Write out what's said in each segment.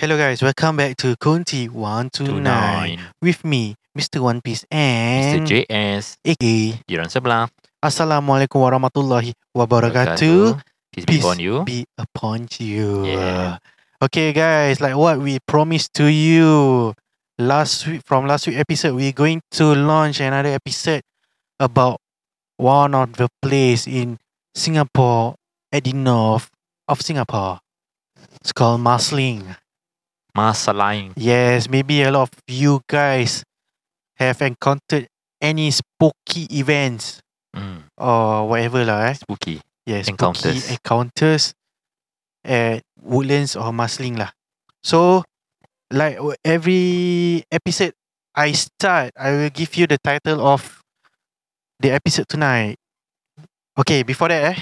Hello guys, welcome back to Conti One Two Nine Nine. with me, Mr. One Piece and Mr. JS. AK. Jiran sebelah. Assalamualaikum warahmatullahi wabarakatuh. Peace be Peace upon you. Be upon you. Yeah. Okay guys, like what we promised to you last week from last week episode, we're going to launch another episode about one of the place in Singapore at the north of Singapore. It's called Marsiling. Lain. Yes, maybe a lot of you guys have encountered any spooky events Mm, or whatever lah eh. spooky. Yes, Encounters. spooky encounters at Woodlands or Marsiling lah. So, like every episode I start, I will give you the title of the episode tonight. Okay, before that eh,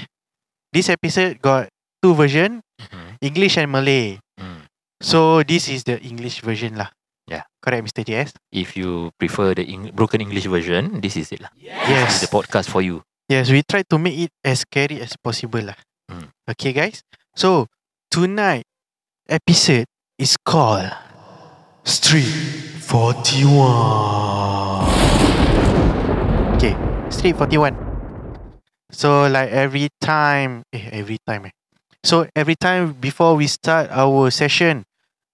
this episode got two version, Mhm, English and Malay. mm. So this is the English version lah. Yeah. Correct, Mr. JS? If you prefer the Eng- broken English version, this is it lah. This Yes. is the podcast for you. Yes, we try to make it as scary as possible lah. Mm. Okay, guys. So tonight episode is called Street Forty One. Okay, Street Forty One. So like every time, eh, every time eh. So every time before we start our session,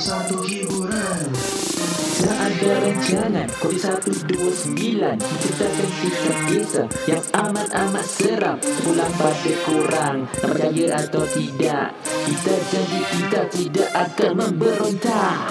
satu hiburan. Tak ada rancangan Kodi 129 Menceritakan kisah-kisah Yang amat-amat seram Pulang pada korang Nak percaya atau tidak Kita janji kita tidak akan memberontak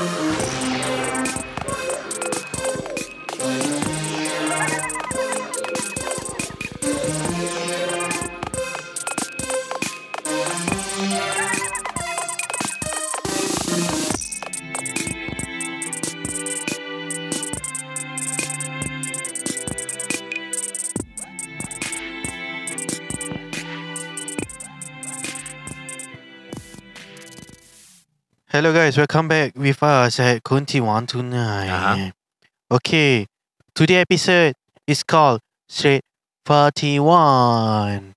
Hello guys, welcome back with us at Kunti One Two Uh-huh. Okay, today episode is called Straight Forty One.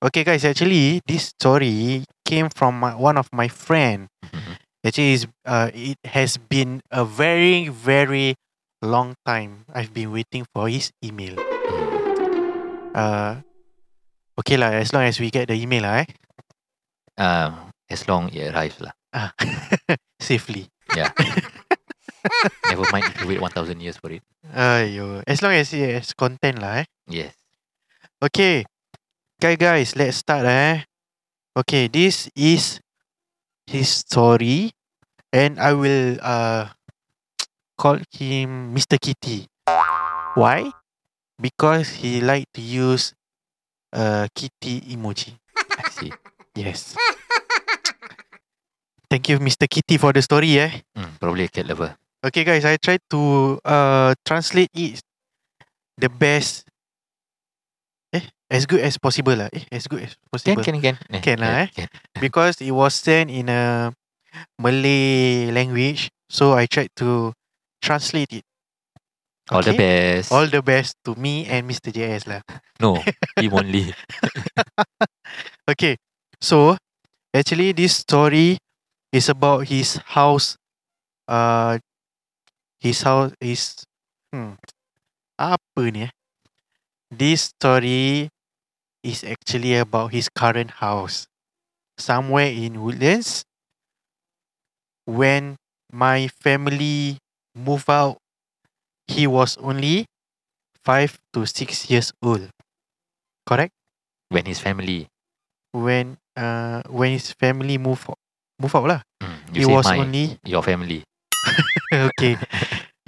Okay guys, actually this story came from my, one of my friend. Mhm. Actually, is uh, it has been a very very long time. I've been waiting for his email. Mm. Uh, okay lah, as long as we get the email lah, eh, Uh, as long it arrives lah. Ah, safely. Yeah. Never mind if you wait 1000 years for it. Ayo, as long as it has content lah, eh. Yes. Okay. Okay guys, let's start eh. Okay, this is his story and I will uh call him Mr. Kitty. Why? Because he like to use uh kitty emoji. I see. Yes. Thank you Mr. Kitty for the story eh. Mm, probably a cat lover. Okay guys, I tried to uh translate it the best eh as good as possible lah. Eh as good as possible. can, can. Eh, Can lah, eh? Can. because it was sent in a Malay language, so I tried to translate it. All the best. All the best to me and Mr. JS lah. no, him only. Okay, so actually this story is about his house. Uh, his house is hmm apa ni? eh? This story is actually about his current house, somewhere in Woodlands. When my family moved out, he was only five to six years old. Correct? When his family. when uh when his family move o- move out lah. Mm, He was my, only your family. okay.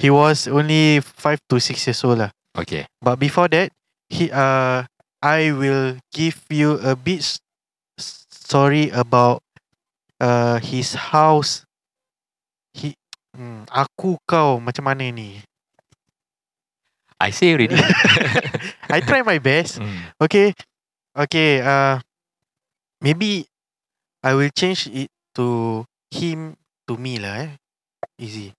he was only five to six years old lah. Okay. But before that, he uh I will give you a bit story about uh his house. He Hmm, aku kau macam mana ni? I say already. I try my best. Mm. Okay. Okay, uh maybe I will change it to him to me lah eh. Easy.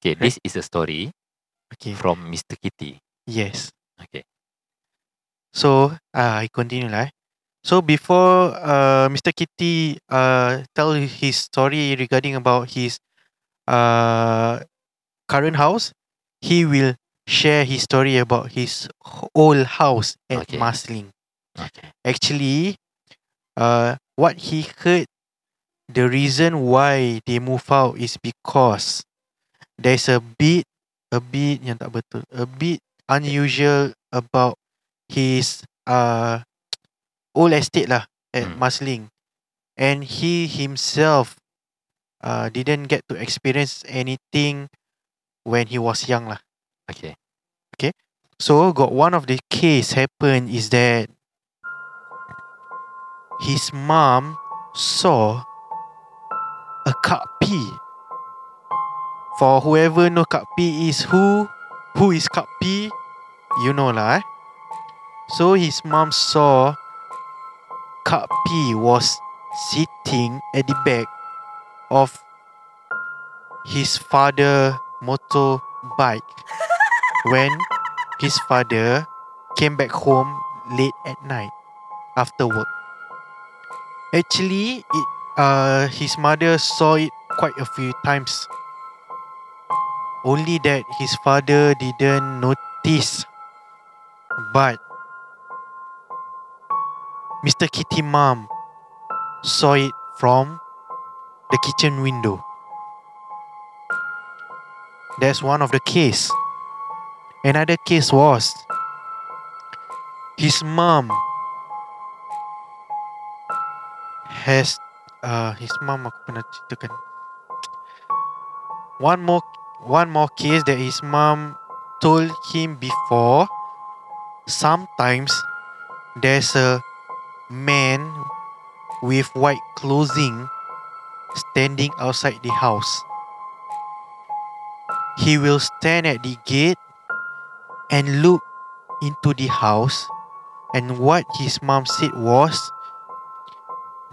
Okay, this is a story Okay. from Mr. Kitty. Yes. Okay. So, uh, I continue lah. eh. So before uh, Mr. Kitty uh, tell his story regarding about his uh, current house, he will share his story about his old house at Okay. Marsiling. Okay. Actually, uh, what he heard, the reason why they move out is because there's a bit, a bit yang tak betul, a bit unusual about his uh old estate lah at Hmm. Marsiling, and he himself uh didn't get to experience anything when he was young lah. Okay okay. So got one of the case happen is that his mom saw a Kakpi. For whoever know Kakpi is who, who is Kakpi, you know lah. Eh? So his mom saw Kakpi was sitting at the back of his father motorbike when his father came back home late at night after work. Actually, it, uh, his mother saw it quite a few times. Only that his father didn't notice. But Mr. Kitty mom saw it from the kitchen window. That's one of the case. Another case was his mom has uh his mom aku pernah ceritakan. One more one more case that his mom told him before. Sometimes there's a man with white clothing standing outside the house. He will stand at the gate and look into the house and what his mom said was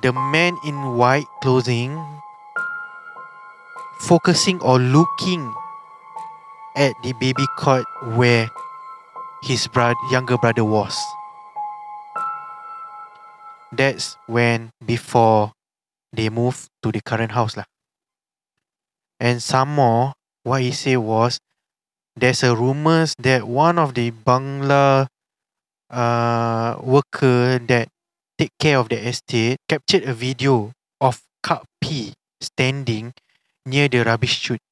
the man in white clothing focusing or looking at the baby cot where his brother, younger brother was that's when before they moved to the current house lah. and some more what he said was there's a rumors that one of the Bangla uh, worker that take care of the estate captured a video of Kak P standing near the rubbish chute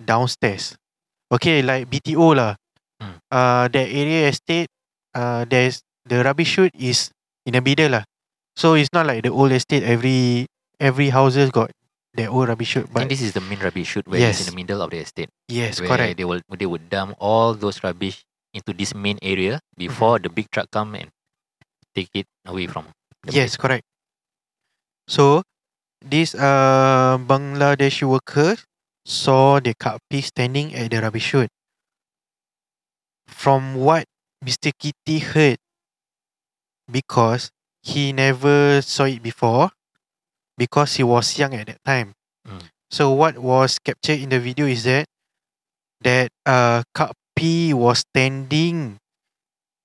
downstairs. Okay, like BTO lah. Hmm. Uh, that area estate, uh, there's the rubbish chute is in the middle lah. So it's not like the old estate. Every every houses got their own rubbish chute. But think this is the main rubbish chute where it's in the middle of the estate. yes, correct. they will they would dump all those rubbish into this main area before Mm-hmm. the big truck come and take it away from the Yes, correct. So this uh Bangladeshi worker saw the Kakpi standing at the rubbish chute. From what Mr. Kitty heard, because he never saw it before, because he was young at that time. Mm. So what was captured in the video is that that uh Kakpi was standing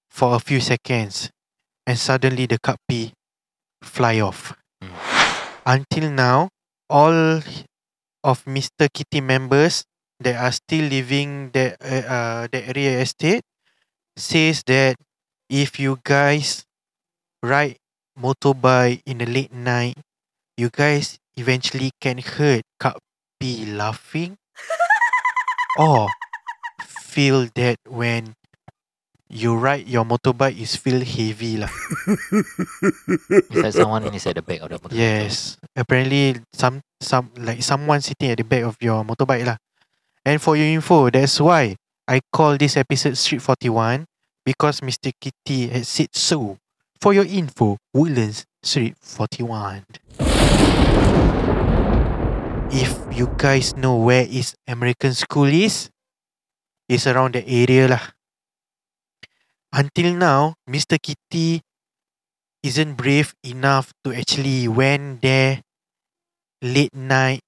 for a few seconds, and suddenly the Kakpi fly off. Mm. Until now, all of Mr. Kitty members that are still living that uh, uh, that area estate says that if you guys ride motorbike in the late night, you guys eventually can hear Kak P laughing or feel that when you ride your motorbike is feel heavy lah. It's like someone is at the back of the motorcycle. Yes. Apparently some some like someone sitting at the back of your motorbike lah. And for your info, that's why I call this episode Street 41 because Mr. Kitty had said so. For your info, Woodlands Street 41. if you guys know where is American School is, it's around the area lah. Until now, Mr. Kitty isn't brave enough to actually went there late night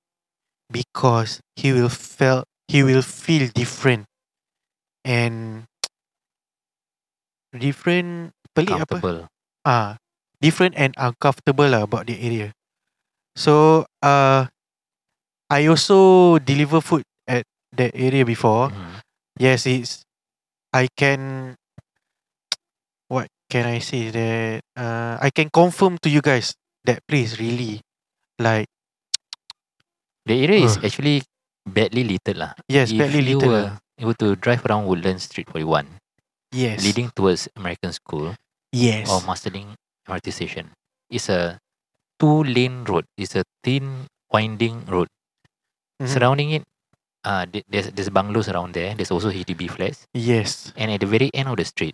because he will felt he will feel different and different pelik apa? Ah different and uncomfortable lah about the area. So uh I also deliver food at that area before. Mhm. Yes, it's I can can I say that uh I can confirm to you guys that place really like The area is actually badly lit lah. yes, if badly you little. were lah. able to drive around Woodlands Street 41, Yes. leading towards American School yes. or Marsiling MRT station, it's a two-lane road. It's a thin, winding road. Mhm. Surrounding it, uh, there's there's bungalows around there. There's also HDB flats, Yes. and at the very end of the street,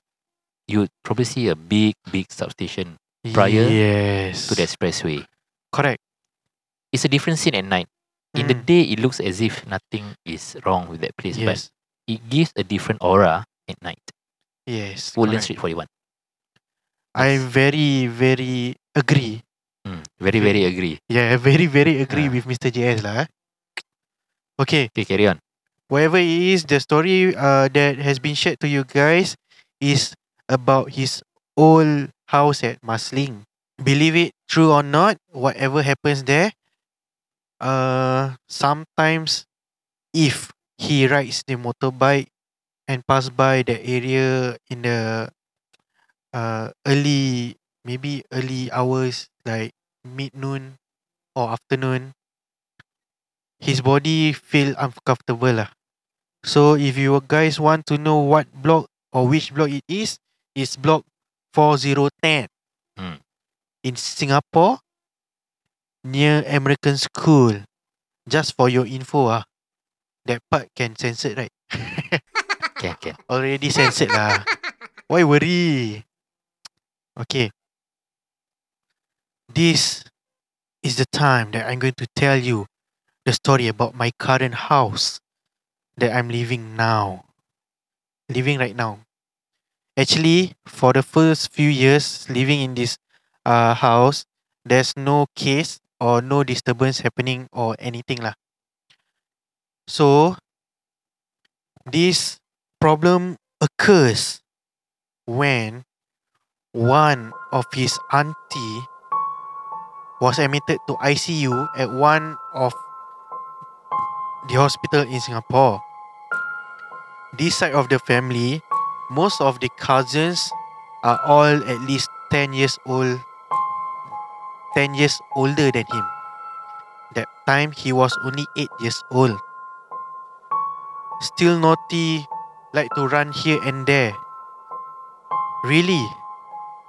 you probably see a big, big substation prior yes. to the expressway. Correct. It's a different scene at night. In the Mm. day, it looks as if nothing is wrong with that place, but it gives a different aura at night. Yes. Woodlands correct. Street 41. I very very agree. Mm, very, very agree. Yeah, very very agree Ah. with Mr. JS lah. eh. Okay, Okay, carry on. whatever it is, the story uh, that has been shared to you guys is about his old house at Marsiling. Believe it true or not, whatever happens there, uh, sometimes if he rides the motorbike and pass by the area in the uh, early, maybe early hours like mid noon or afternoon, his body feel uncomfortable lah. So if you guys want to know what block or which block it is, it's block 4010 Hmm. in Singapore near American School. Just for your info ah. That part can censor right? Can, can. Already censored lah. Why worry? Okay. This is the time that I'm going to tell you the story about my current house that I'm living now. Living right now. Actually, for the first few years living in this uh, house, there's no case or no disturbance happening or anything lah. So, this problem occurs when one of his auntie was admitted to ICU at one of the hospital in Singapore. This side of the family, most of the cousins are all at least 10 years old 10 years older than him. That time he was only 8 years old. Still naughty, like to run here and there. Really,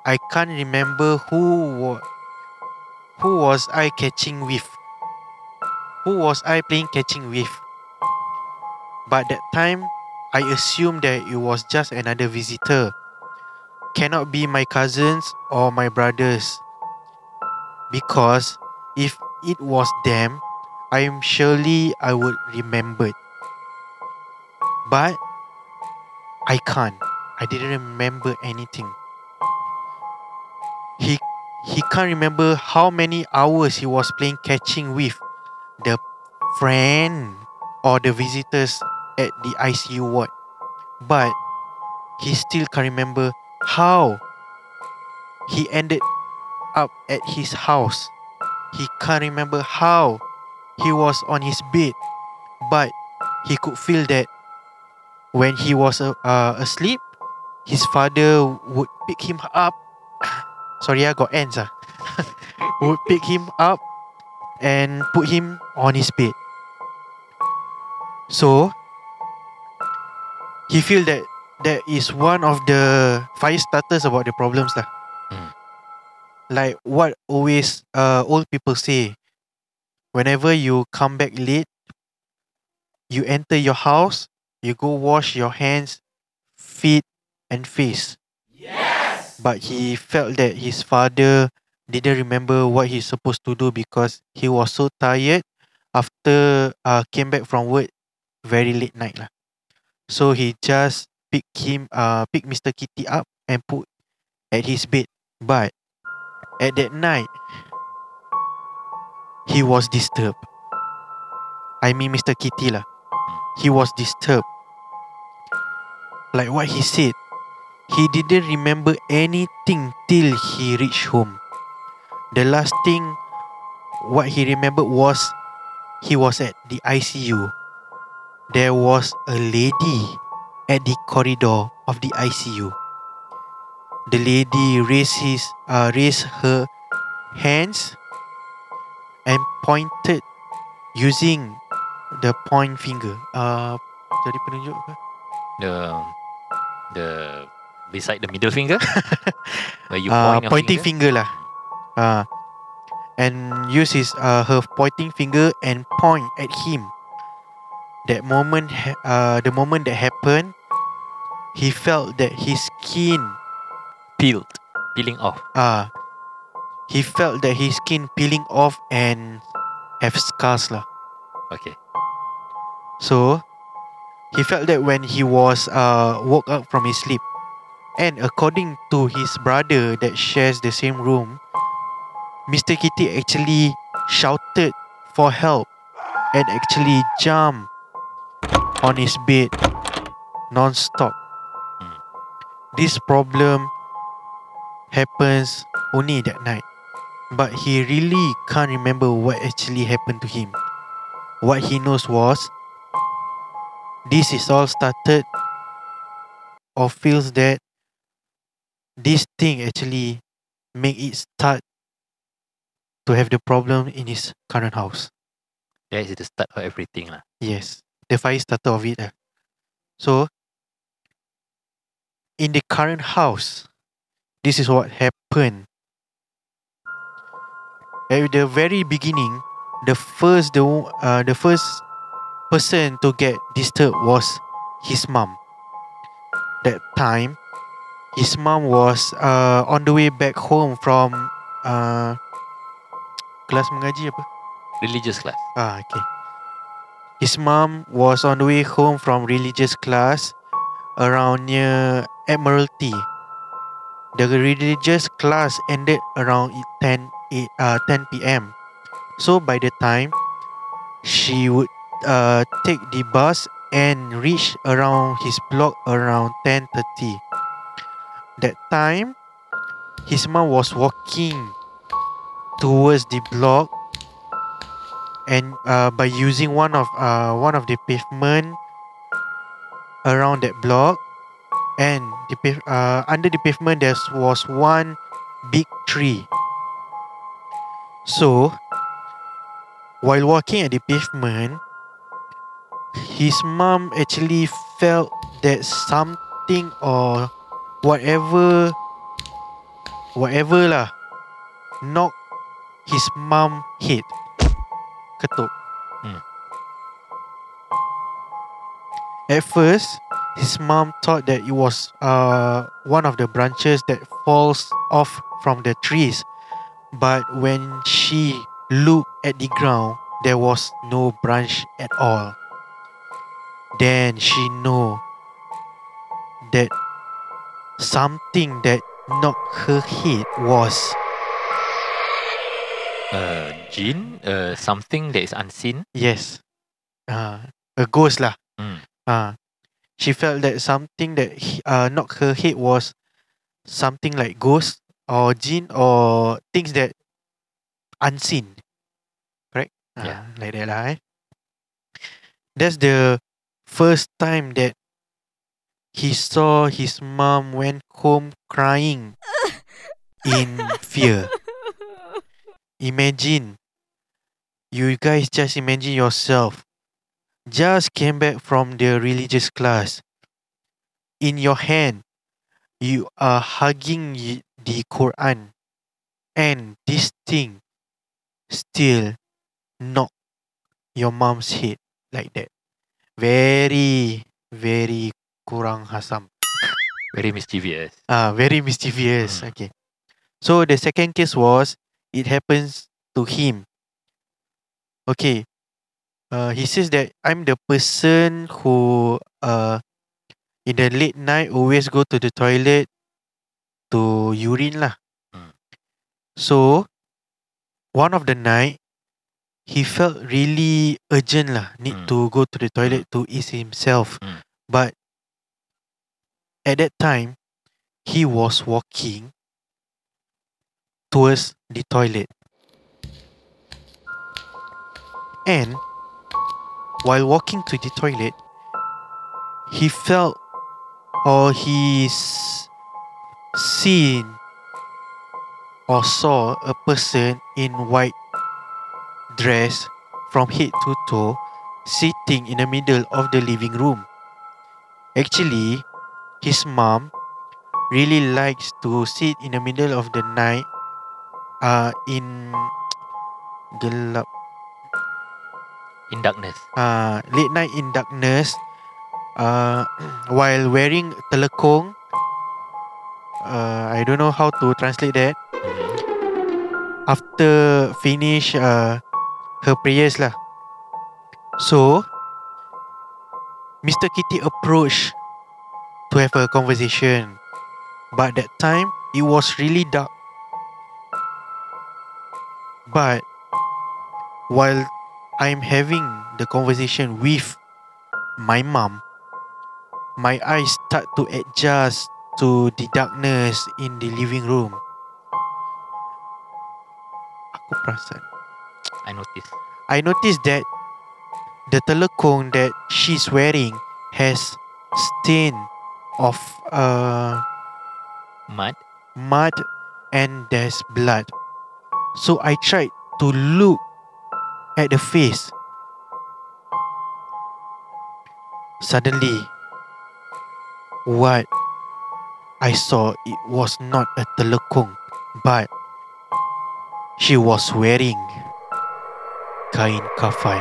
I can't remember who wa- who was I catching with. Who was I playing catching with? But that time, I assumed that it was just another visitor. Cannot be my cousins or my brothers. Because if it was them, I'm surely I would remember. But I can't. I didn't remember anything. He he can't remember how many hours he was playing catching with the friend or the visitors at the ICU ward. But he still can't remember how he ended up at his house. He can't remember how he was on his bed, but he could feel that when he was uh, uh, asleep, his father would pick him up. Sorry, I got ends. Ah, would pick him up and put him on his bed. So he feel that that is one of the fire starters about the problems lah. Mm. Like what always uh old people say, whenever you come back late, you enter your house, you go wash your hands, feet, and face. Yes. But he felt that his father didn't remember what he's supposed to do because he was so tired after uh came back from work very late night lah. So he just picked him uh pick Mr. Kitty up and put at his bed. But at that night he was disturbed. I mean Mr. Kitty lah. He was disturbed. Like what he said, he didn't remember anything till he reached home. The last thing what he remembered was he was at the ICU. There was a lady at the corridor of the ICU. The lady raised his uh, raised her hands and pointed using the point finger. Uh, jadi penunjuk apa? The the beside the middle finger where you uh, point pointing finger. finger lah. Uh, and uses uh, her pointing finger and point at him. That moment, uh, the moment that happened, he felt that his skin, peeled, peeling off. uh, he felt that his skin peeling off and have scars lah. Okay. So, he felt that when he was uh, woke up from his sleep. And according to his brother that shares the same room, Mr. Kitty actually shouted for help and actually jumped on his bed non-stop. Hmm. This problem happens only that night. But he really can't remember what actually happened to him. What he knows was this is all started or feels that this thing actually make it start to have the problem in his current house. That is the start of everything lah. Yes, the fire starter of it. lah. So, in the current house, this is what happened. At the very beginning, the first the uh, the first person to get disturbed was his mom. That time, his mom was uh, on the way back home from uh, kelas mengaji apa? Religious class. Ah, okay. His mom was on the way home from religious class around near Admiralty. The religious class ended around 10 a- uh, 10 p.m. So by the time she would uh, take the bus and reach around his block around 10:30. That time his mom was walking towards the block and uh, by using one of uh, one of the pavement around that block and the pav- uh, under the pavement there was one big tree. So while walking at the pavement his mom actually felt that something or whatever whatever lah knock his mom head ketuk. Hmm. At first, his mom thought that it was uh, one of the branches that falls off from the trees. But when she looked at the ground, there was no branch at all. Then she knew that something that knocked her head was Uh, jinn, uh, something that is unseen. Yes. Uh, a ghost lah. Hmm. Uh, she felt that something that he- uh, knocked her head was something like ghost or jinn or things that unseen. Correct? Uh, Yeah. Like that lah eh. That's the first time that he saw his mom went home crying in fear. Imagine. You guys just imagine yourself. Just came back from the religious class. In your hand, you are hugging the Quran. And this thing still knock your mom's head like that. Very, very kurang hasam. Very mischievous. Ah, very mischievous. Hmm. Okay. So the second case was it happens to him. Okay. uh, he says that I'm the person who uh, in the late night always go to the toilet to urine lah. Mm. So one of the night he felt really urgent lah, need Mm. to go to the toilet to ease himself. Mm. But at that time he was walking towards the toilet. And while walking to the toilet, he felt or he seen or saw a person in white dress from head to toe sitting in the middle of the living room. Actually, his mom really likes to sit in the middle of the night uh in gelap In darkness. uh, late night in darkness uh, while wearing telekong uh, I don't know how to translate that Mhm. after finish uh, her prayers lah so Mr. Kitty approached to have a conversation but that time it was really dark but while I'm having the conversation with my mom, my eyes start to adjust to the darkness in the living room. Aku perasan. I noticed. I noticed that the telekong that she's wearing has stain of uh, Mud. mud and there's blood. So I tried to look at the face. Suddenly, what I saw it was not a telekong, but she was wearing kain kafan.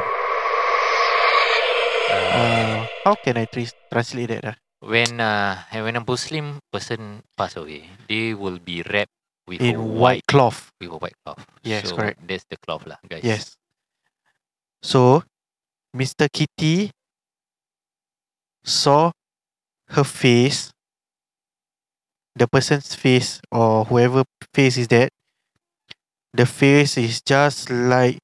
Uh, Uh, how can I translate that? ah? when uh, when a Muslim person pass away, they will be wrapped with In a white white cloth. with a white cloth. Yes, so correct. That's the cloth lah, guys. Yes. So, Mr. Kitty saw her face, the person's face or whoever face is that, the face is just like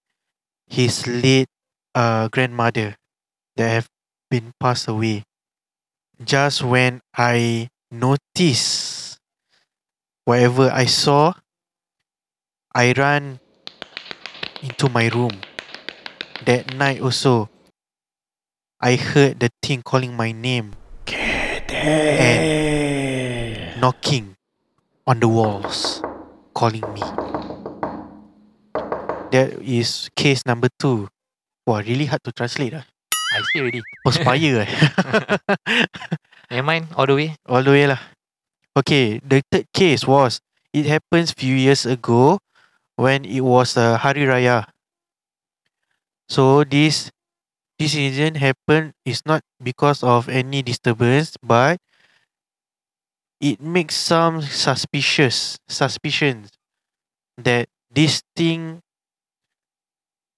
his late uh, grandmother that have been passed away. Just when I noticed whatever I saw, I ran into my room. That night also, I heard the thing calling my name and knocking on the walls, calling me. That is case number two. Wow, really hard to translate. Ah. I see already. Perspire eh. Never mind, all the way. All the way lah. Okay, the third case was it happens few years ago when it was a Hari Raya. So this this incident happened is not because of any disturbance, but it makes some suspicious suspicions that this thing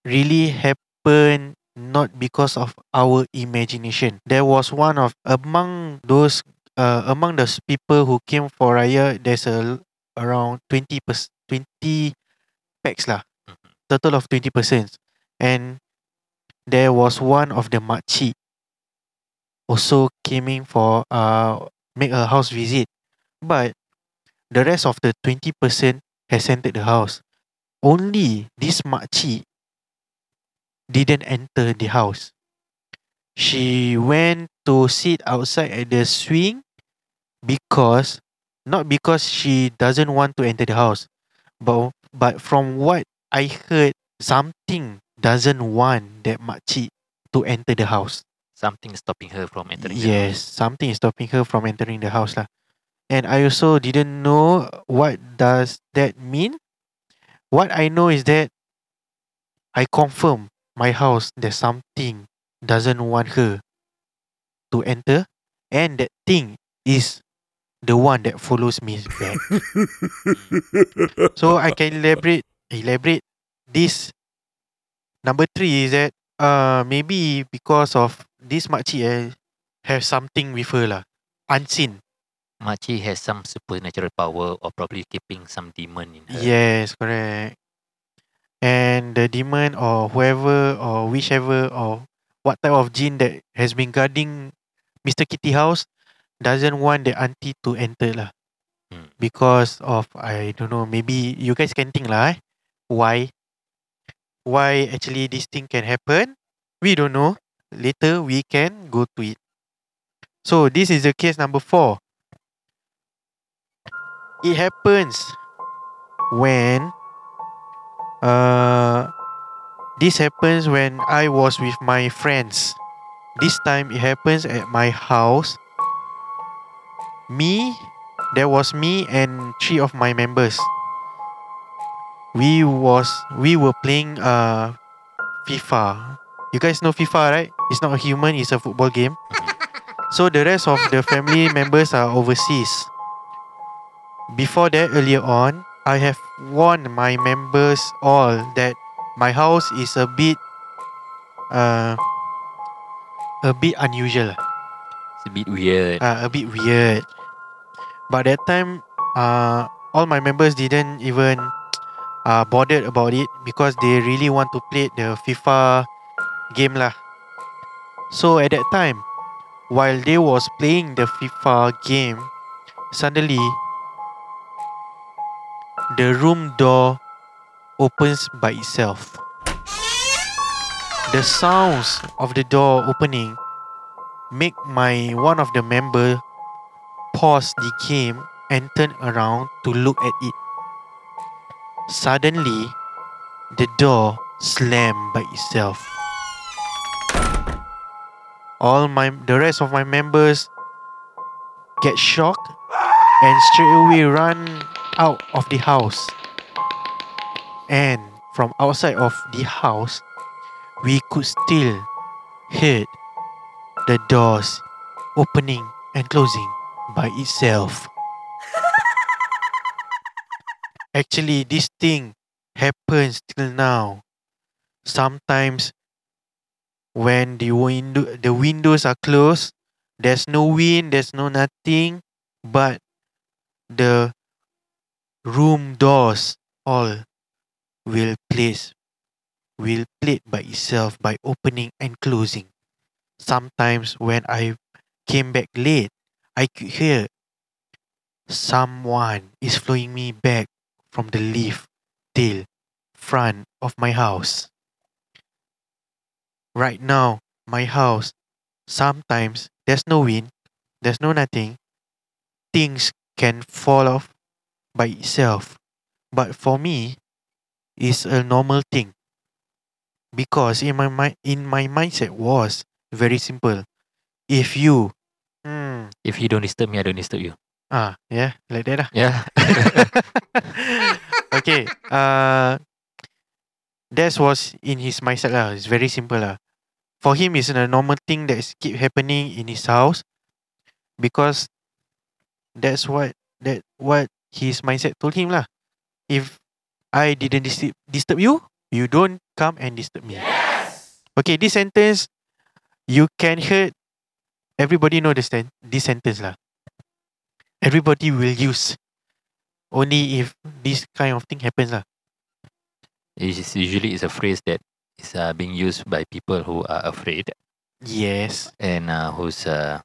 really happened not because of our imagination. There was one of among those uh, among those people who came for Raya, there's a around 20 pers- 20 packs lah. Total of 20 persons. And there was one of the makcik also came in for uh make a house visit. But the rest of the 20 person has entered the house. Only this makcik didn't enter the house. She went to sit outside at the swing because not because she doesn't want to enter the house, but but from what I heard, something doesn't want that makcik to enter the house. Something stopping her from entering. the Yes, something is stopping her from entering the house lah. And I also didn't know what does that mean. What I know is that I confirm my house there's something doesn't want her to enter and that thing is the one that follows me back. so I can elaborate elaborate this number three is that uh maybe because of this makcik eh have something with her lah. Unseen. Makcik has some supernatural power or probably keeping some demon in her. Yes, correct. And the demon or whoever or whichever or what type of jinn that has been guarding Mr. Kitty house doesn't want the auntie to enter lah. Hmm. Because of I don't know, maybe you guys can think lah eh. Why? Why actually this thing can happen? We don't know. Later we can go to it. So this is the case number four. It happens when uh this happens when I was with my friends. This time it happens at my house. Me, there was me and three of my members. We was we were playing uh FIFA. You guys know FIFA, right? It's not a human, it's a football game. So the rest of the family members are overseas. Before that, earlier on, I have warned my members all that my house is a bit uh a bit unusual. It's a bit weird. uh, a bit weird. But that time, uh, all my members didn't even uh, bothered about it because they really want to play the FIFA game lah. So at that time, while they was playing the FIFA game, suddenly the room door opens by itself. The sounds of the door opening make my one of the member pause the game and turn around to look at it. Suddenly, the door slammed by itself. All my the rest of my members get shocked and straight away run out of the house. And from outside of the house, we could still hear the doors opening and closing by itself. Actually, this thing happens till now. Sometimes when the window the windows are closed, there's no wind, there's no nothing, but the room doors all will place will plate by itself by opening and closing. Sometimes when I came back late, I could hear someone is following me back from the lift till front of my house. Right now, my house, sometimes there's no wind, there's no nothing. Things can fall off by itself. But for me, it's a normal thing. Because in my mind in my mindset was very simple. If you hmm, If you don't disturb me, I don't disturb you. ah yeah, like that lah. Yeah. okay. Uh that was in his mindset lah. It's very simple lah. For him, it's a normal thing that is keep happening in his house because that's what that what his mindset told him lah. If I didn't disturb, disturb you, you don't come and disturb me. Yes. Okay, this sentence you can hear. Everybody know the sten- this sentence lah. Everybody will use only if this kind of thing happens lah. It's usually it's a phrase that is uh, being used by people who are afraid Yes. and uh, who's uh,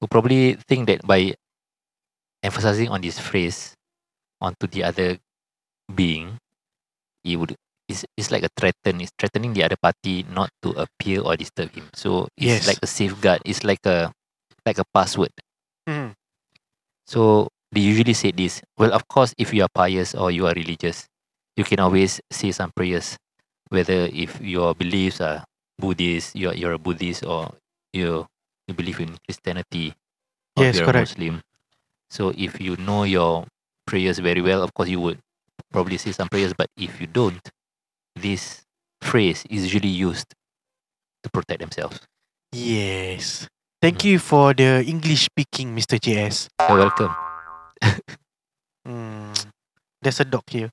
who probably think that by emphasizing on this phrase onto the other being, it would it's, it's like a threaten. It's threatening the other party not to appear or disturb him. So it's Yes. like a safeguard. It's like a like a password. Mm. So they usually say this. Well, of course, if you are pious or you are religious, you can always say some prayers. Whether if your beliefs are Buddhist, you're you're a Buddhist or you you believe in Christianity, or Yes, you're correct. Muslim. So if you know your prayers very well, of course you would probably say some prayers. But if you don't, this phrase is usually used to protect themselves. Yes. Thank you for the English speaking, Mr. JS. You're welcome. Mm. There's a dog here.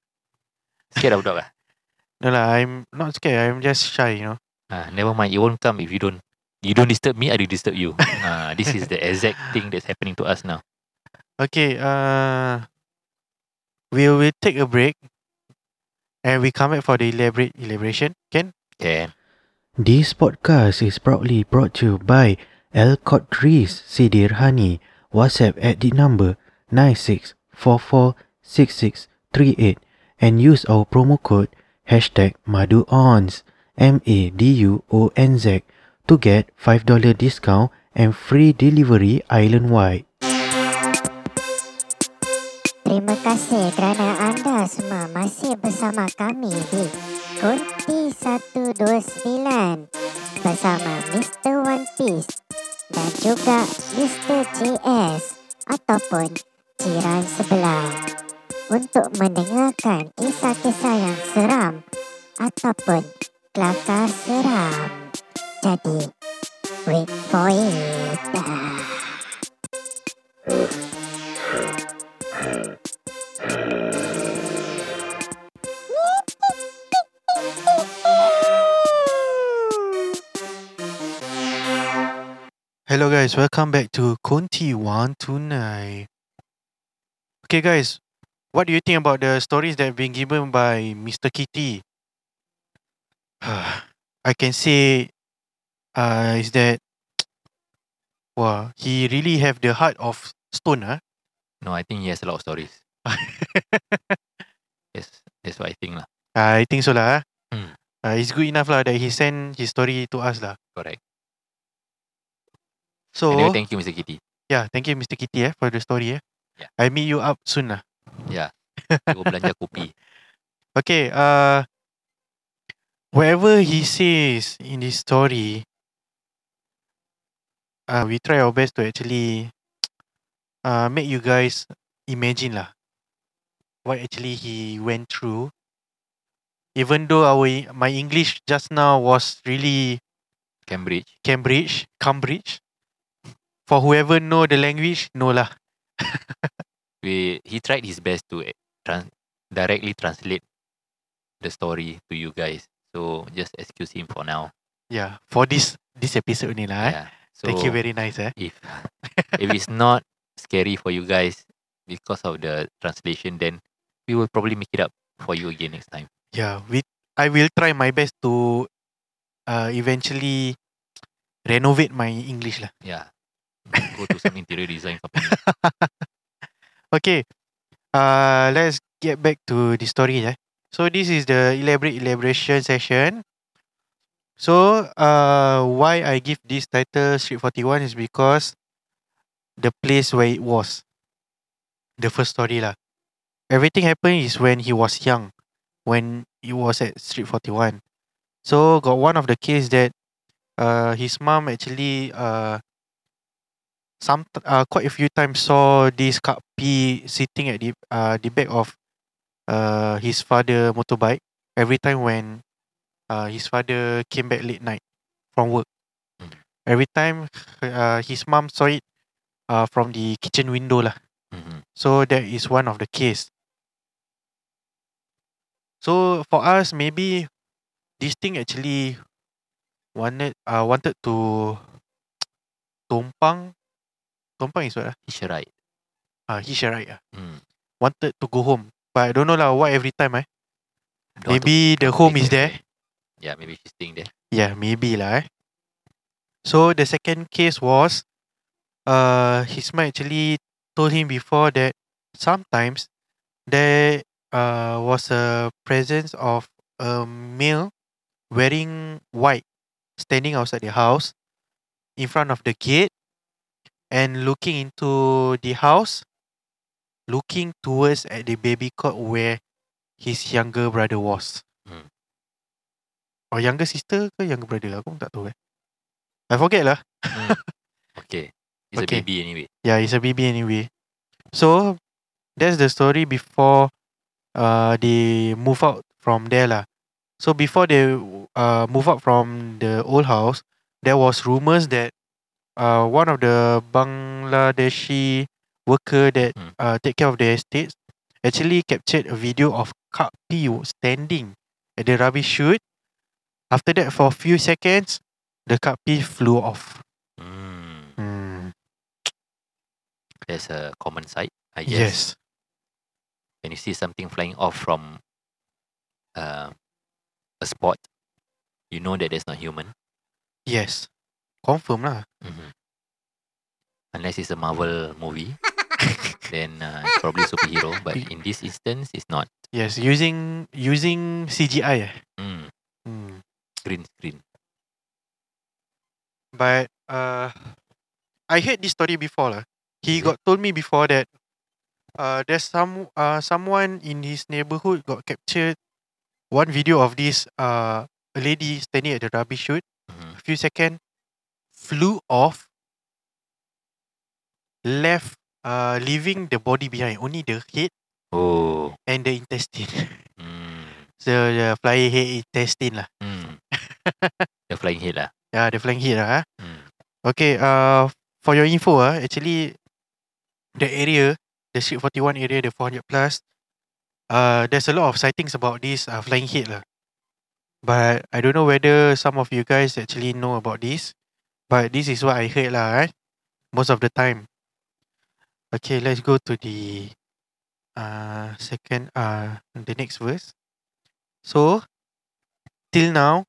Scared of dog ah? No lah, I'm not scared. I'm just shy, you know. Ah, never mind. It won't come if you don't. You don't disturb me. I don't disturb you. Ah, this is the exact thing that's happening to us now. Okay, uh, we will take a break and we come back for the elaborate elaboration. Can? Can. This podcast is proudly brought to you by Alcott Grease Sidir Honey. WhatsApp at the number 96446638 and use our promo code hashtag MaduOns M-A-D-U-O-N-Z to get $5 discount and free delivery island-wide. Terima kasih kerana anda semua masih bersama kami di Kunti 129 bersama Mr. One Piece dan juga Mr. JS ataupun jiran sebelah untuk mendengarkan kisah-kisah yang seram ataupun kelakar seram. Jadi, wait for it. Hello guys, welcome back to Conti 129. Okay guys, what do you think about the stories that have been given by Mr. Kitty? I can say uh, is that wow, he really have the heart of stone, huh? No, I think he has a lot of stories. yes, that's what I think lah. I think so lah. Hmm. Uh, it's good enough lah that he sent his story to us lah. Correct. So Anyway, thank you, Mr. Kitty. yeah, thank you Mr. Kitty eh, for the story. Eh. Yeah. I meet you up soon lah. Go belanja kopi. Okay, uh whatever he says in this story, uh we try our best to actually uh make you guys imagine lah what actually he went through. Even though our my English just now was really Cambridge. Cambridge, Cambridge. For whoever know the language, no lah. We he tried his best to eh, trans- directly translate the story to you guys. So just excuse him for now. Yeah, for this this episode ni lah. Eh. Yeah. So Thank you very nice eh. if if it's not scary for you guys because of the translation, then we will probably make it up for you again next time. Yeah, we I will try my best to uh eventually renovate my English lah. Yeah. Go to some interior design company. Okay. Uh let's get back to the story eh. So this is the elaborate elaboration session. So uh why I give this title Street 41 is because the place where it was. The first story lah. Everything happened is when he was young. When he was at Street 41. So got one of the case that uh his mom actually uh some uh, quite a few times saw this Kak P sitting at the uh the back of uh his father motorbike every time when uh his father came back late night from work. Mm. Every time uh his mom saw it uh from the kitchen window lah. Mhm. So that is one of the case. So for us maybe this thing actually wanted uh wanted to tumpang tumpang is what ah? He's right. Uh, Hisharite ah. Mm. Wanted to go home. But I don't know lah why every time eh. Don't Maybe the don't want to home is there. Yeah, maybe she's staying there. Yeah, maybe lah eh. So the second case was uh his mom actually told him before that sometimes there uh was a presence of a male wearing white standing outside the house in front of the gate and looking into the house looking towards at the baby cot where his younger brother was. Hmm. Or younger sister ke younger brother aku pun tak tahu eh. I forget lah. Okay. It's Okay. a baby anyway. Yeah, it's a baby anyway. So that's the story before uh they move out from there lah. So before they uh move out from the old house, there was rumors that uh one of the Bangladeshi worker that Hmm. uh take care of the estates actually captured a video of Kak P standing at the rubbish chute. After that, for a few seconds, the cup piece flew off. Mm, Hmm. that's a common sight, I guess. Yes. When you see something flying off from uh, a spot, you know that it's not human. Yes. Confirm lah. hmm Unless it's a Marvel movie, then uh, it's probably superhero. But in this instance, it's not. Yes. Using using CGI. Eh? Mm, Hmm. green screen. But uh, I heard this story before lah. He Is got told me before that uh, there's some uh, someone in his neighborhood got captured one video of this uh, a lady standing at the rubbish chute. Mhm. A few seconds, flew off, left, uh, leaving the body behind. Only the head Oh. and the intestine. Mm, so the flying head intestine lah. mm. the flying head lah. Yeah, the flying head lah. ah. Mm. Okay, uh, for your info, uh, actually, the area, the Street 41 area, the 400 plus, uh, there's a lot of sightings about this uh, flying head lah. But I don't know whether some of you guys actually know about this. But this is what I heard lah, eh? most of the time. Okay, let's go to the uh, second, uh, the next verse. So, till now,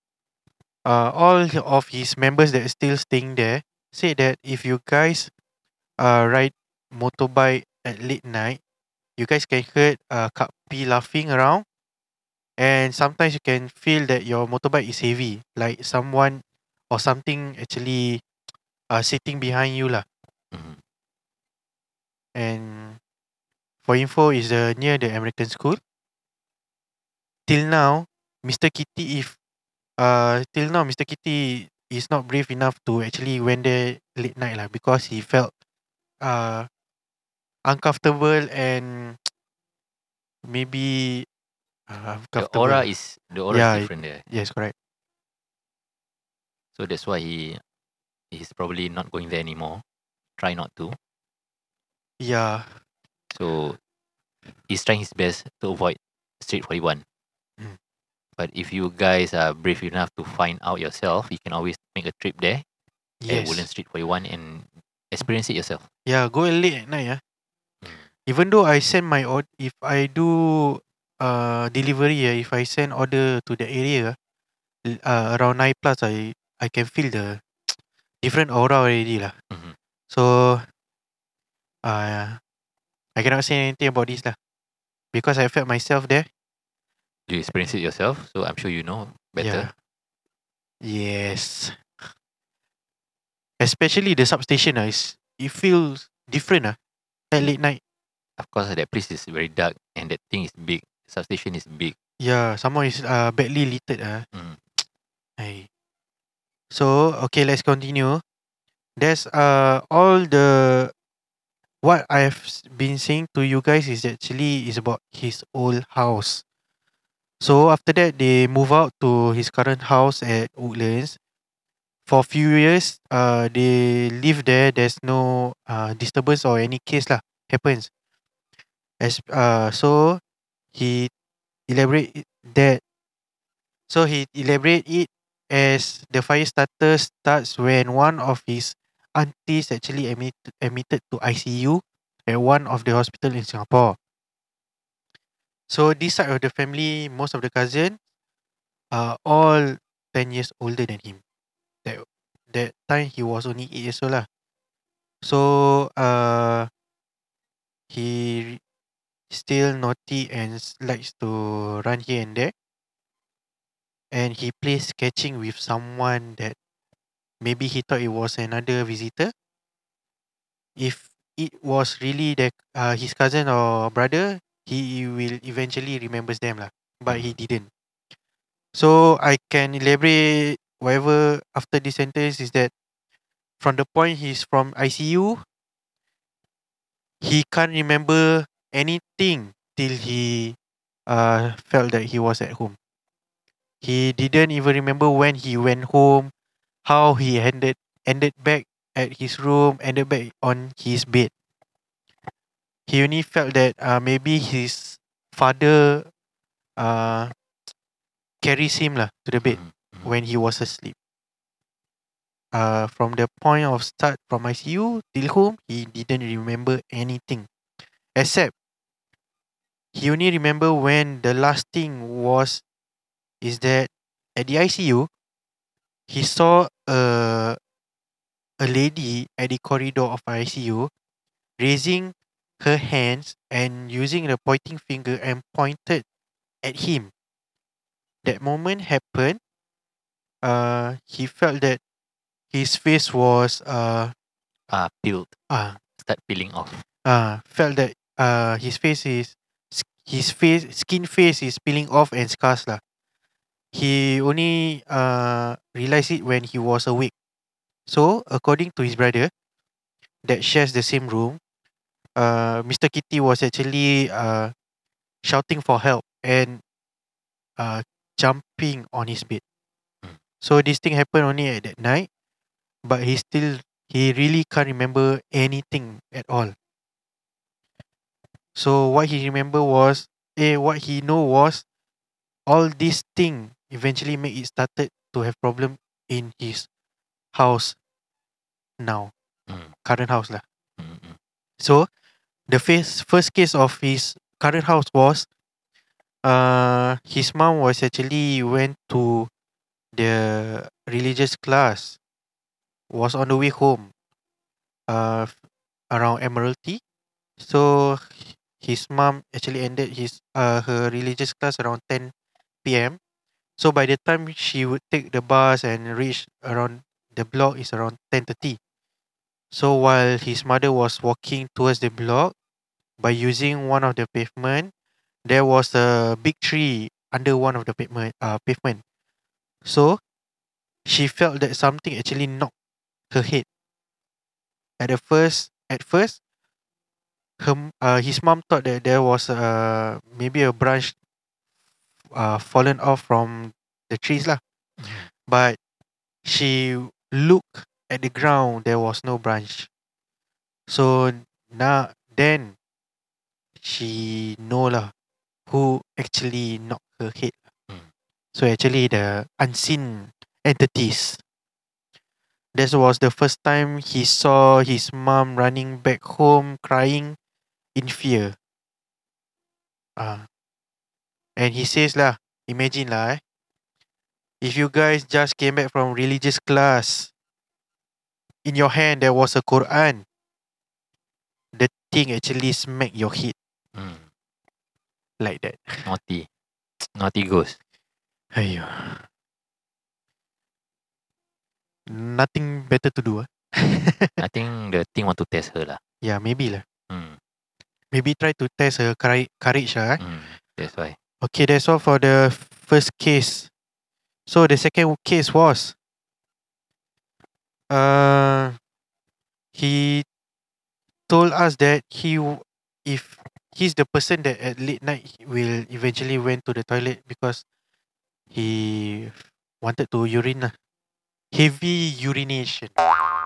uh, all of his members that are still staying there said that if you guys uh, ride motorbike at late night, you guys can hear uh, Kak P laughing around and sometimes you can feel that your motorbike is heavy, like someone or something actually uh, sitting behind you lah. Mhm. And for info is uh, near the American school. Till now, Mr. Kitty if uh till now Mr. Kitty is not brave enough to actually went there late night lah because he felt uh uncomfortable and maybe uh, The uncomfortable. aura is the aura Yeah, is different there. yes correct. So that's why he he's probably not going there anymore. Try not to. Yeah. So he's trying his best to avoid Street 41. Mm. But if you guys are brave enough to find out yourself, you can always make a trip there at Yes. Woodland Street 41 and experience it yourself. Yeah, go late at night, yeah. Mm. Even though I send my order, if I do uh delivery, yeah, if I send order to the area, uh, around nine plus, I I can feel the different aura already lah. Mhm. So, uh, I cannot say anything about this lah, because I felt myself there. You experience it yourself, so I'm sure you know better. Yeah. Yes. Especially the substation, ah, is it feels different ah at late night. Of course, that place is very dark and that thing is big. Substation is big. Yeah, someone is uh badly littered ah. Mm. Hey. So okay, let's continue. There's uh all the what I've been saying to you guys is actually is about his old house. So after that, they move out to his current house at Woodlands. For a few years, uh, they live there. There's no uh disturbance or any case lah happens. As uh, so he elaborate that. So he elaborate it as the fire starter starts when one of his aunties actually admitted admitted to ICU at one of the hospital in Singapore. So this side of the family, most of the cousin are all ten years older than him. That that time he was only eight years old lah. So uh he still naughty and likes to run here and there. And he plays catching with someone that maybe he thought it was another visitor. If it was really the uh, his cousin or brother, he will eventually remembers them lah. But he didn't. So I can elaborate whatever after this sentence is that from the point he's from ICU, he can't remember anything till he uh felt that he was at home. He didn't even remember when he went home, how he ended ended back at his room, ended back on his bed. He only felt that uh, maybe his father uh, carries him lah to the bed Mhm, mhm. when he was asleep. Uh, from the point of start from ICU till home, he didn't remember anything, except he only remember when the last thing was, is that at the ICU, he saw a a lady at the corridor of ICU raising her hands and using the pointing finger and pointed at him. That moment happened. Uh, he felt that his face was uh Ah, peeled. uh, Start peeling off. uh felt that uh his face is his face skin face is peeling off and scars lah. He only uh realized it when he was awake. So according to his brother, that shares the same room, uh Mr. Kitty was actually uh shouting for help and uh jumping on his bed. Mm. So this thing happened only at that night, but he still he really can't remember anything at all. So what he remember was eh what he know was all this thing eventually make it started to have problem in his house now. Mm, Current house lah. mm, mm. So the first first case of his current house was uh his mom was actually went to the religious class was on the way home uh around Admiralty. So his mom actually ended his uh her religious class around 10 p.m. So by the time she would take the bus and reach around the block is around 10:30. So while his mother was walking towards the block by using one of the pavement, there was a big tree under one of the pavement uh, pavement. So she felt that something actually knocked her head. At the first at first her uh, his mom thought that there was uh, maybe a branch uh, fallen off from the trees lah. But she looked at the ground, there was no branch. So now then she know lah who actually knocked her head. Mm. So actually the unseen entities. This was the first time he saw his mom running back home crying in fear. Ah. And he says lah, imagine lah eh. If you guys just came back from religious class, in your hand there was a Quran. The thing actually smack your head Mm, like that. naughty. Naughty ghost. Aiyo. Nothing better to do. ah. I think the thing want to test her lah. Yeah, maybe lah. Mm, Maybe try to test her courage, courage lah. Eh? mm, that's why. Okay, that's all for the first case. So the second case was uh he told us that he if he's the person that at late night will eventually went to the toilet because he wanted to urine lah. Heavy urination.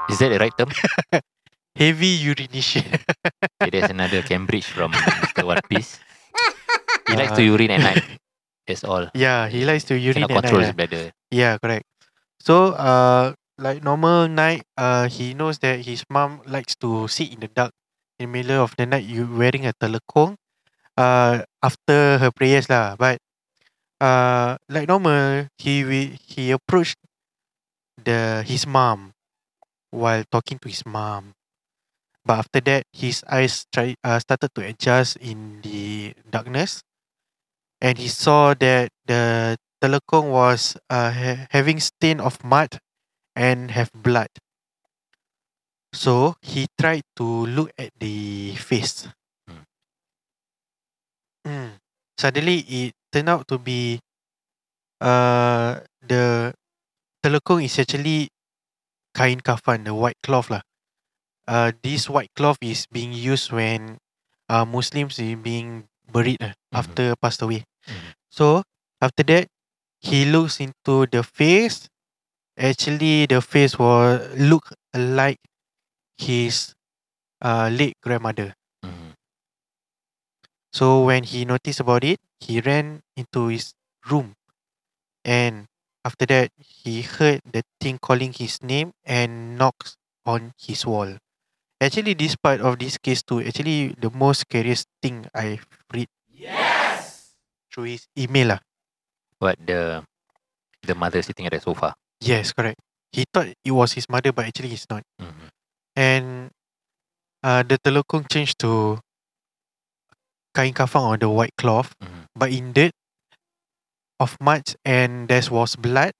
Is that the right term? Heavy urination. okay, there's another Cambridge from Mr. One Piece. He likes to Uh, urine at night. That's all. yeah, he likes to urine Cannot at control night. his bladder. Yeah, correct. So, uh, like normal night, uh, he knows that his mom likes to sit in the dark in the middle of the night. You wearing a telekong, uh, after her prayers lah. But, uh, like normal, he he approached the his mom while talking to his mom. But after that, his eyes try, uh, started to adjust in the darkness, and he saw that the telekong was uh, ha- having stain of mud and have blood. So he tried to look at the face. Hmm. Mm. Suddenly, it turned out to be uh, the telekong is actually kain kafan, the white cloth lah. Uh, this white cloth is being used when uh, Muslims is being buried uh, after passed away. Mhm. So after that, he looks into the face. Actually, the face was look like his uh, late grandmother. Mhm. So when he noticed about it, he ran into his room and after that he heard the thing calling his name and knocks on his wall. Actually, this part of this case too, actually the most scariest thing I've read. Through his email lah. But the the mother sitting at the sofa. Yes, correct. He thought it was his mother, but actually it's not. Mhm. And uh, the telekung changed to kain kafan or the white cloth, Mhm. but in of much, and there was blood,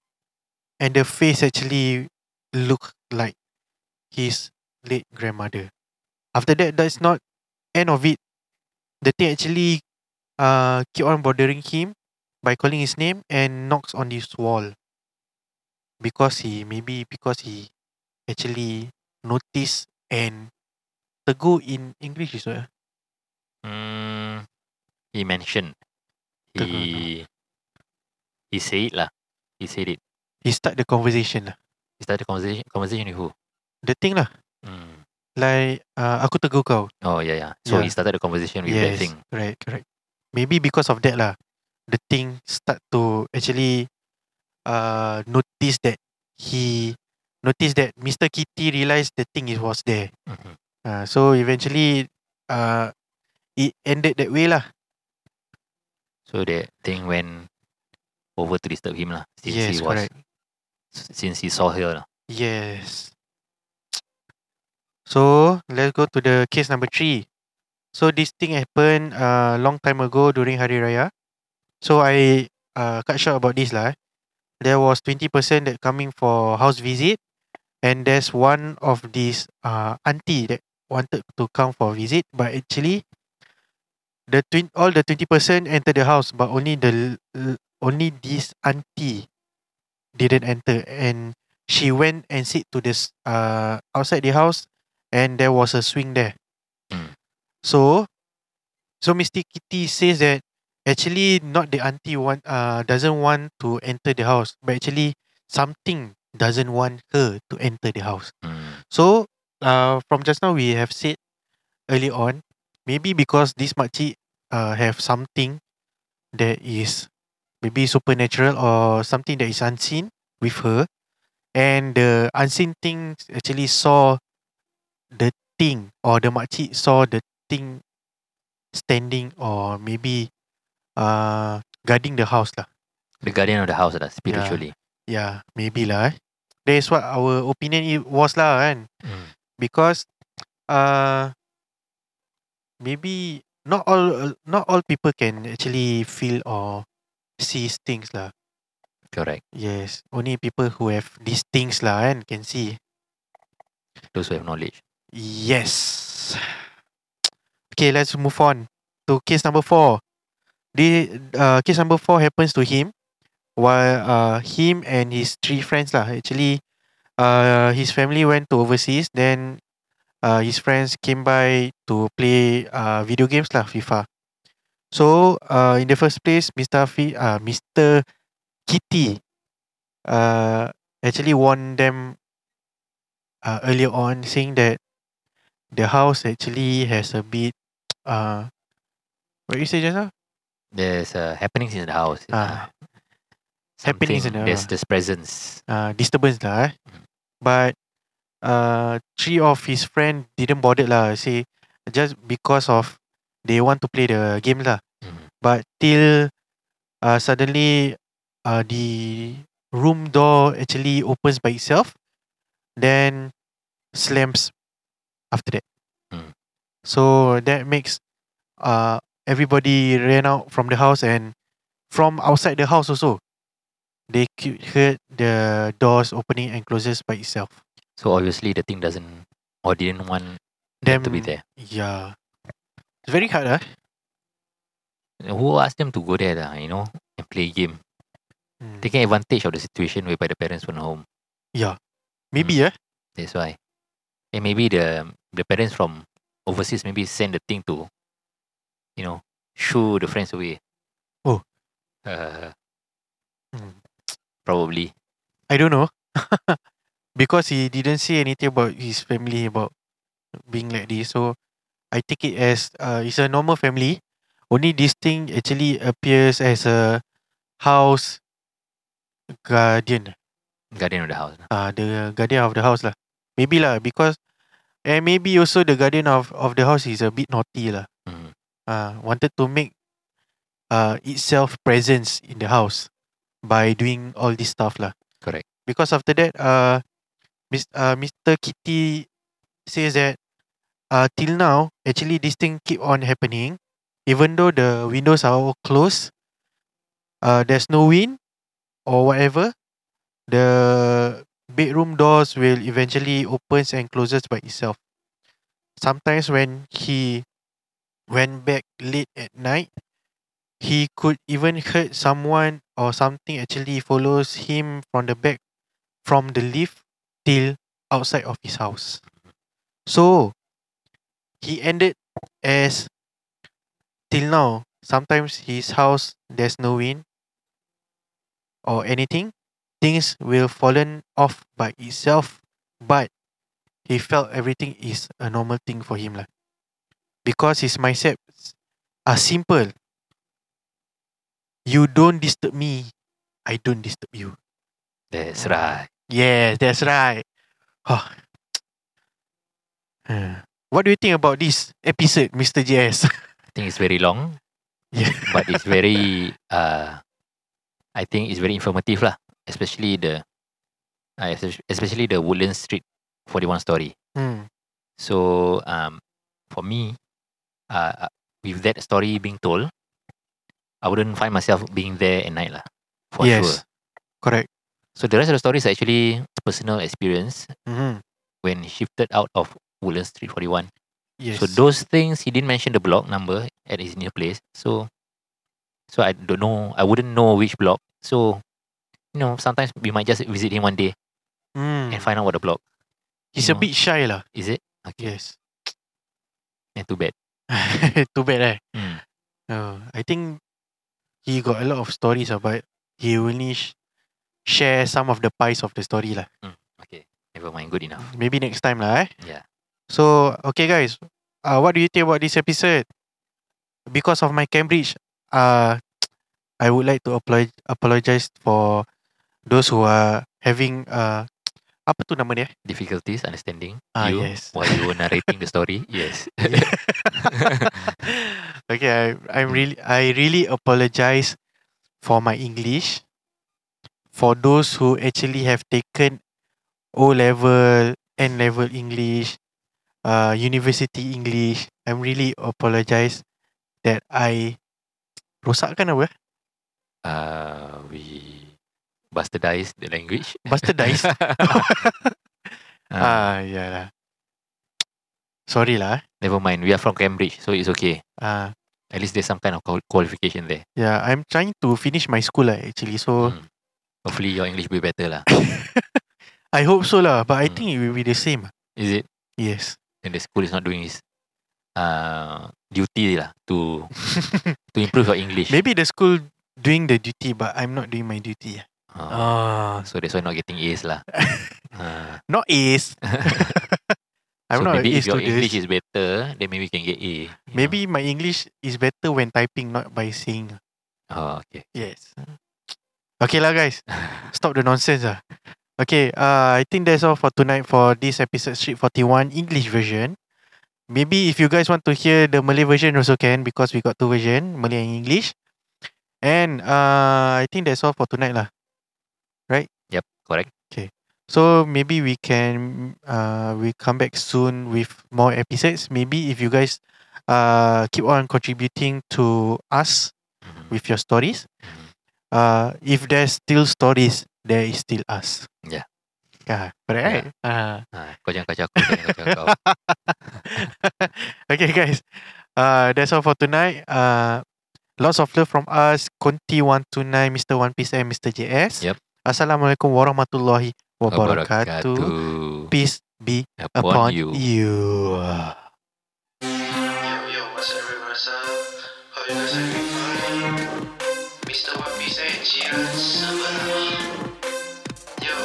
and the face actually looked like his late grandmother. After that, that's not end of it. The thing actually uh keep on bothering him by calling his name and knocks on this wall because he maybe because he actually noticed and tegur in English is what? ah? Mm, he mentioned. He he said it lah. He said it. He start the conversation lah. He started the conversation conversation with who? The thing lah, Mm. like uh, aku tegur kau. Oh yeah yeah. So he started the conversation with that yes, thing. correct, correct. Maybe because of that lah, the thing start to actually uh notice that he noticed that Mr. Kitty realized the thing it was there. Mhm. Uh, so eventually, uh, it ended that way lah. So that thing went over to disturb him lah. Since yes, he was correct. since he saw her lah. Yes. So let's go to the case number three. So this thing happened a uh, long time ago during Hari Raya. So I uh, cut short about this lah. eh. There was twenty percent that coming for house visit, and there's one of these uh, auntie that wanted to come for visit, but actually, the twin all the twenty percent entered the house, but only the only this auntie didn't enter, and she went and sit to this uh outside the house and there was a swing there. So so Mr. Kitty says that actually not the auntie want uh doesn't want to enter the house, but actually something doesn't want her to enter the house. Mm. So uh from just now we have said early on, maybe because this makcik uh have something that is maybe supernatural or something that is unseen with her and the unseen thing actually saw the thing or the makcik saw the thing standing or maybe uh guarding the house lah. The guardian of the house lah, spiritually. Yeah, maybe lah. Eh. That is what our opinion it was lah kan. Mm. Because uh maybe not all not all people can actually feel or see things lah. Correct. Yes, only people who have these things lah kan can see. Those who have knowledge. Yes. Okay, let's move on to case number four. The uh, case number four happens to him while uh, him and his three friends lah actually uh, his family went to overseas then uh, his friends came by to play uh, video games lah FIFA. So uh, in the first place, Mr. Fi, uh, Mr. Kitty uh, actually warned them uh, earlier on saying that the house actually has a bit uh, what you say just now? There's uh, happenings in the house. Ah, uh, happenings in the- There's there's presence. uh, disturbance lah eh. But uh, three of his friend didn't bother lah. Say just because of they want to play the game lah. Mhm. But till uh, suddenly uh, the room door actually opens by itself, then slams after that. Mm. So that makes uh, everybody ran out from the house and from outside the house also. They could heard the doors opening and closes by itself. So obviously the thing doesn't or didn't want Them to be there. Yeah. It's very hard ah. Who asked them to go there lah, you know, and play game? Mm. Taking advantage of the situation whereby the parents weren't home. Yeah. Maybe yeah. That's why. And maybe the the parents from overseas maybe send the thing to, you know, shoo the friends away. Oh. Uh, Hmm. probably. I don't know. because he didn't say anything about his family about being like this. So I take it as uh, it's a normal family. Only this thing actually appears as a house guardian. Guardian of the house. Ah, the guardian of the house lah. Maybe lah because, and maybe also the guardian of of the house is a bit naughty lah. Mm. uh, wanted to make uh, itself presence in the house by doing all this stuff lah. Correct. Because after that, uh, Mis- uh, Mr. Kitty says that uh, till now, actually this thing keep on happening, even though the windows are all closed. Uh, there's no wind or whatever. The bedroom doors will eventually opens and closes by itself. Sometimes when he went back late at night, he could even heard someone or something actually follows him from the back from the lift till outside of his house. So he ended as till now. Sometimes his house there's no wind or anything. Things will fallen off by itself, but he felt everything is a normal thing for him lah because his mindset are simple. You don't disturb me, I don't disturb you. That's right. Yes, that's right. Uh, what do you think about this episode, Mr. JS? I think it's very long, yeah. but it's very uh, I think it's very informative lah. Especially the, uh, especially the Woodland Street Forty One story. Hmm. So um, for me, uh, uh, with that story being told, I wouldn't find myself being there at night lah. For yes. sure. Correct. So the rest of the story is actually personal experience Mm-hmm. when he shifted out of Woodland Street 41. Yes. So those things he didn't mention the block number at his new place. So so I don't know. I wouldn't know which block. So you know, sometimes we might just visit him one day Mm. and find out what the block He's you a know. bit shy lah. is it. Okay, Yes. and too bad. Too bad eh. Mm. Uh, I think he got a lot of stories but he only sh- share some of the pies of the story lah. Okay, never mind. Good enough. Maybe next time lah eh. Yeah. So okay guys, uh, what do you think about this episode? Because of my Cambridge, uh, I would like to apolo- apologize for those who are having uh, apa tu nama dia? Difficulties understanding Ah, you yes. while you were narrating the story. Yes. okay, I I'm really I really apologize for my English. For those who actually have taken O level, N level English, uh, university English, I'm really apologize that I rosakkan apa? uh, we bastardized the language. Bastardize. Ah, yeah lah. Sorry lah. eh. never mind. We are from Cambridge, so it's okay. Ah, At least there's some kind of qualification there. yeah, I'm trying to finish my school lah actually. So Mm. Hopefully your English will be better lah. I hope so lah. But I Mm. think it will be the same. Is it? Yes. And the school is not doing its uh, duty lah to to improve your English. Maybe the school doing the duty, but I'm not doing my duty. Uh, so that's why not getting A's lah. Uh, not A's. I'm so not maybe an A if your English student. is better, then maybe you can get A. you know. Maybe my English is better when typing, not by saying. Oh, okay. Yes. Okay lah, guys. Stop the nonsense ah. Okay. Uh, I think that's all for tonight for this episode Street Forty One English version. Maybe if you guys want to hear the Malay version also can because we got two version Malay and English. And uh, I think that's all for tonight lah. Yep, correct. Okay so maybe we can uh we come back soon with more episodes. Maybe if you guys uh keep on contributing to us Mhm, with your stories. mhm. Uh if there's still stories, there is still us. Yeah. Yeah, correct, right? Uh, Ah, kau jangan kacau aku, jangan kacau kau. okay guys. Uh that's all for tonight. Uh lots of love from us, Conti 129, Mr. One Piece and Mr. JS. Yep. Assalamualaikum warahmatullahi wabarakatuh. Wabarakatuh. Peace be Upon, upon you. you. Yo, yo, what's up, what's up? Hope you guys are doing fine. Mr. One Piece and Jiran Sabah. Yo.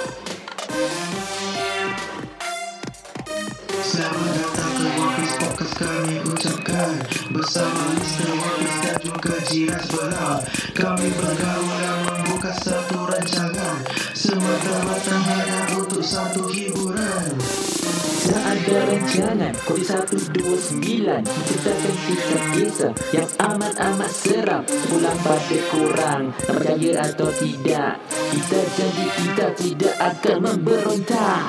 Selamat datang ke One Piece Podcast kami ucapkan Bersama Mr. One Piece dan juga Jiran Sebelah Kami bergaul Semata-mata hanya untuk satu hiburan. Tak ada rancangan Kodi 129 Menceritakan kisah kisah Yang amat-amat seram. Sebulan pada kurang Nak percaya atau tidak Kita janji kita tidak akan memberontak